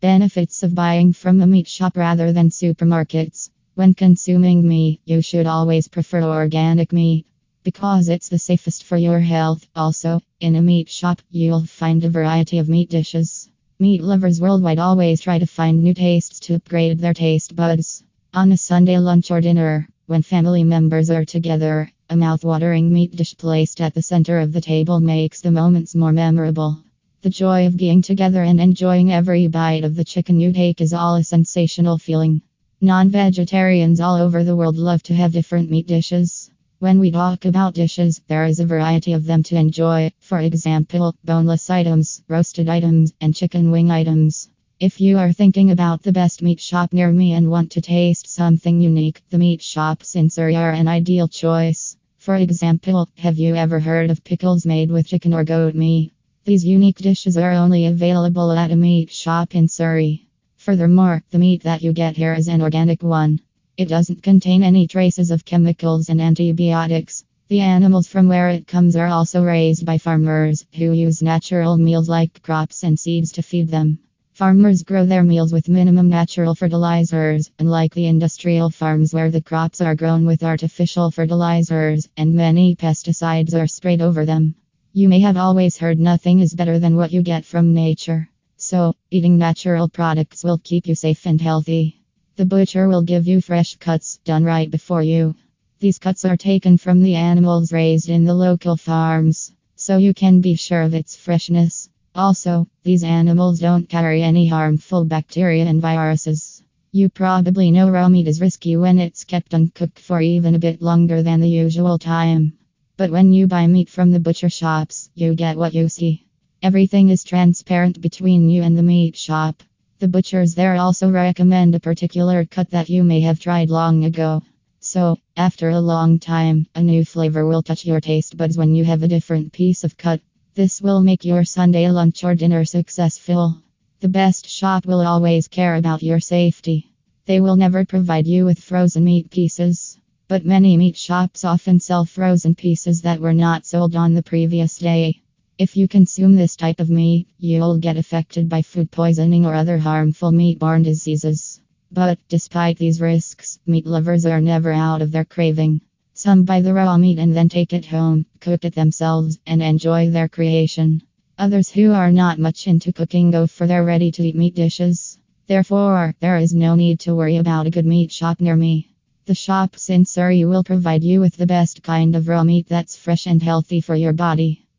Benefits of buying from a meat shop rather than supermarkets. When consuming meat, you should always prefer organic meat because it's the safest for your health. Also, in a meat shop, you'll find a variety of meat dishes. Meat lovers worldwide always try to find new tastes to upgrade their taste buds. On a Sunday lunch or dinner, when family members are together, a mouth-watering meat dish placed at the center of the table makes the moments more memorable. The joy of being together and enjoying every bite of the chicken you take is all a sensational feeling. Non vegetarians all over the world love to have different meat dishes. When we talk about dishes, there is a variety of them to enjoy. For example, boneless items, roasted items, and chicken wing items. If you are thinking about the best meat shop near me and want to taste something unique, the meat shops in Surrey are an ideal choice. For example, have you ever heard of pickles made with chicken or goat meat? These unique dishes are only available at a meat shop in Surrey. Furthermore, the meat that you get here is an organic one. It doesn't contain any traces of chemicals and antibiotics. The animals from where it comes are also raised by farmers who use natural meals like crops and seeds to feed them. Farmers grow their meals with minimum natural fertilizers, unlike the industrial farms where the crops are grown with artificial fertilizers and many pesticides are sprayed over them. You may have always heard nothing is better than what you get from nature. So, eating natural products will keep you safe and healthy. The butcher will give you fresh cuts done right before you. These cuts are taken from the animals raised in the local farms, so you can be sure of its freshness. Also, these animals don't carry any harmful bacteria and viruses. You probably know raw meat is risky when it's kept uncooked for even a bit longer than the usual time. But when you buy meat from the butcher shops, you get what you see. Everything is transparent between you and the meat shop. The butchers there also recommend a particular cut that you may have tried long ago. So, after a long time, a new flavor will touch your taste buds when you have a different piece of cut. This will make your Sunday lunch or dinner successful. The best shop will always care about your safety. They will never provide you with frozen meat pieces. But many meat shops often sell frozen pieces that were not sold on the previous day. If you consume this type of meat, you'll get affected by food poisoning or other harmful meat borne diseases. But despite these risks, meat lovers are never out of their craving. Some buy the raw meat and then take it home, cook it themselves, and enjoy their creation. Others who are not much into cooking go for their ready to eat meat dishes. Therefore, there is no need to worry about a good meat shop near me. The shops in will provide you with the best kind of raw meat that's fresh and healthy for your body.